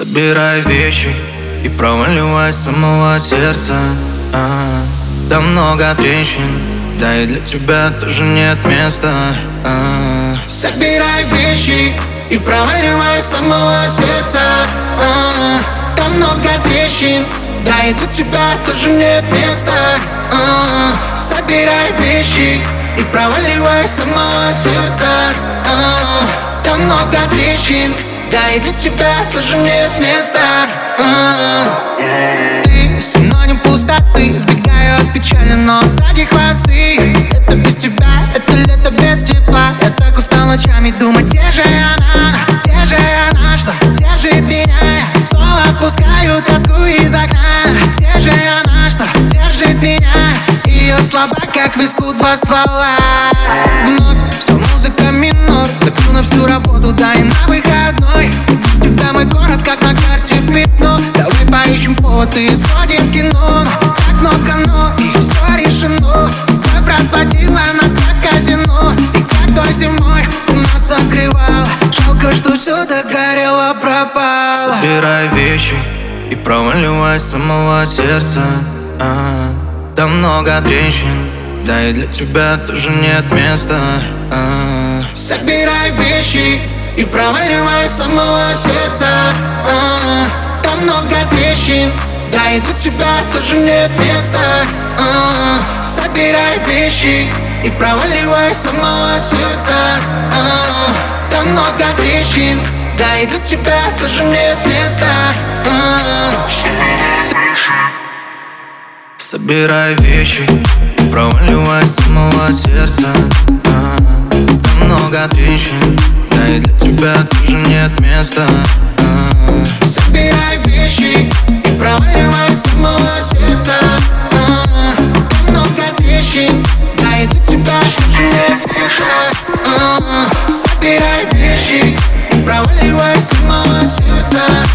Собирай вещи и проваливай самого сердца. А, Там много трещин, да и для тебя тоже нет места. А. Собирай вещи и проваливай самого сердца. А, Там много трещин, да и для тебя тоже нет места. А, Собирай вещи и проваливай самого сердца. А, Там много трещин, да и для тебя тоже нет места. Ты синоним пустоты Сбегаю от печали, но сзади хвосты. Это без тебя, это лето без тепла. Я так устал ночами думать, где же она Где же она, что держит меня? Я снова отпускаю тоску из окна. Где же она, что держит меня? Ее слова, как виску два ствола. Вновь все музыка минор. Забил на всю работу, да и на повод и сходим в кино. Так много но, и все решено. Как разводила нас как казино. И как той зимой у нас закрывал Жалко, что все догорело, пропало. Собирай вещи и проваливай самого сердца. А, Там много трещин, да и для тебя тоже нет места. А. Собирай вещи и проваливай самого сердца. а, трещин, да и для тебя тоже нет места. А, Собирай вещи и проваливай самого сердца. А, Там много трещин, да и для тебя тоже нет места. А, Собирай вещи и проваливай самого сердца. А, Там много трещин, да и для тебя тоже нет места Проваливай самого сердца. Много вещей, да и тебя не вечно а Собирай вещи и проваливай с самого сердца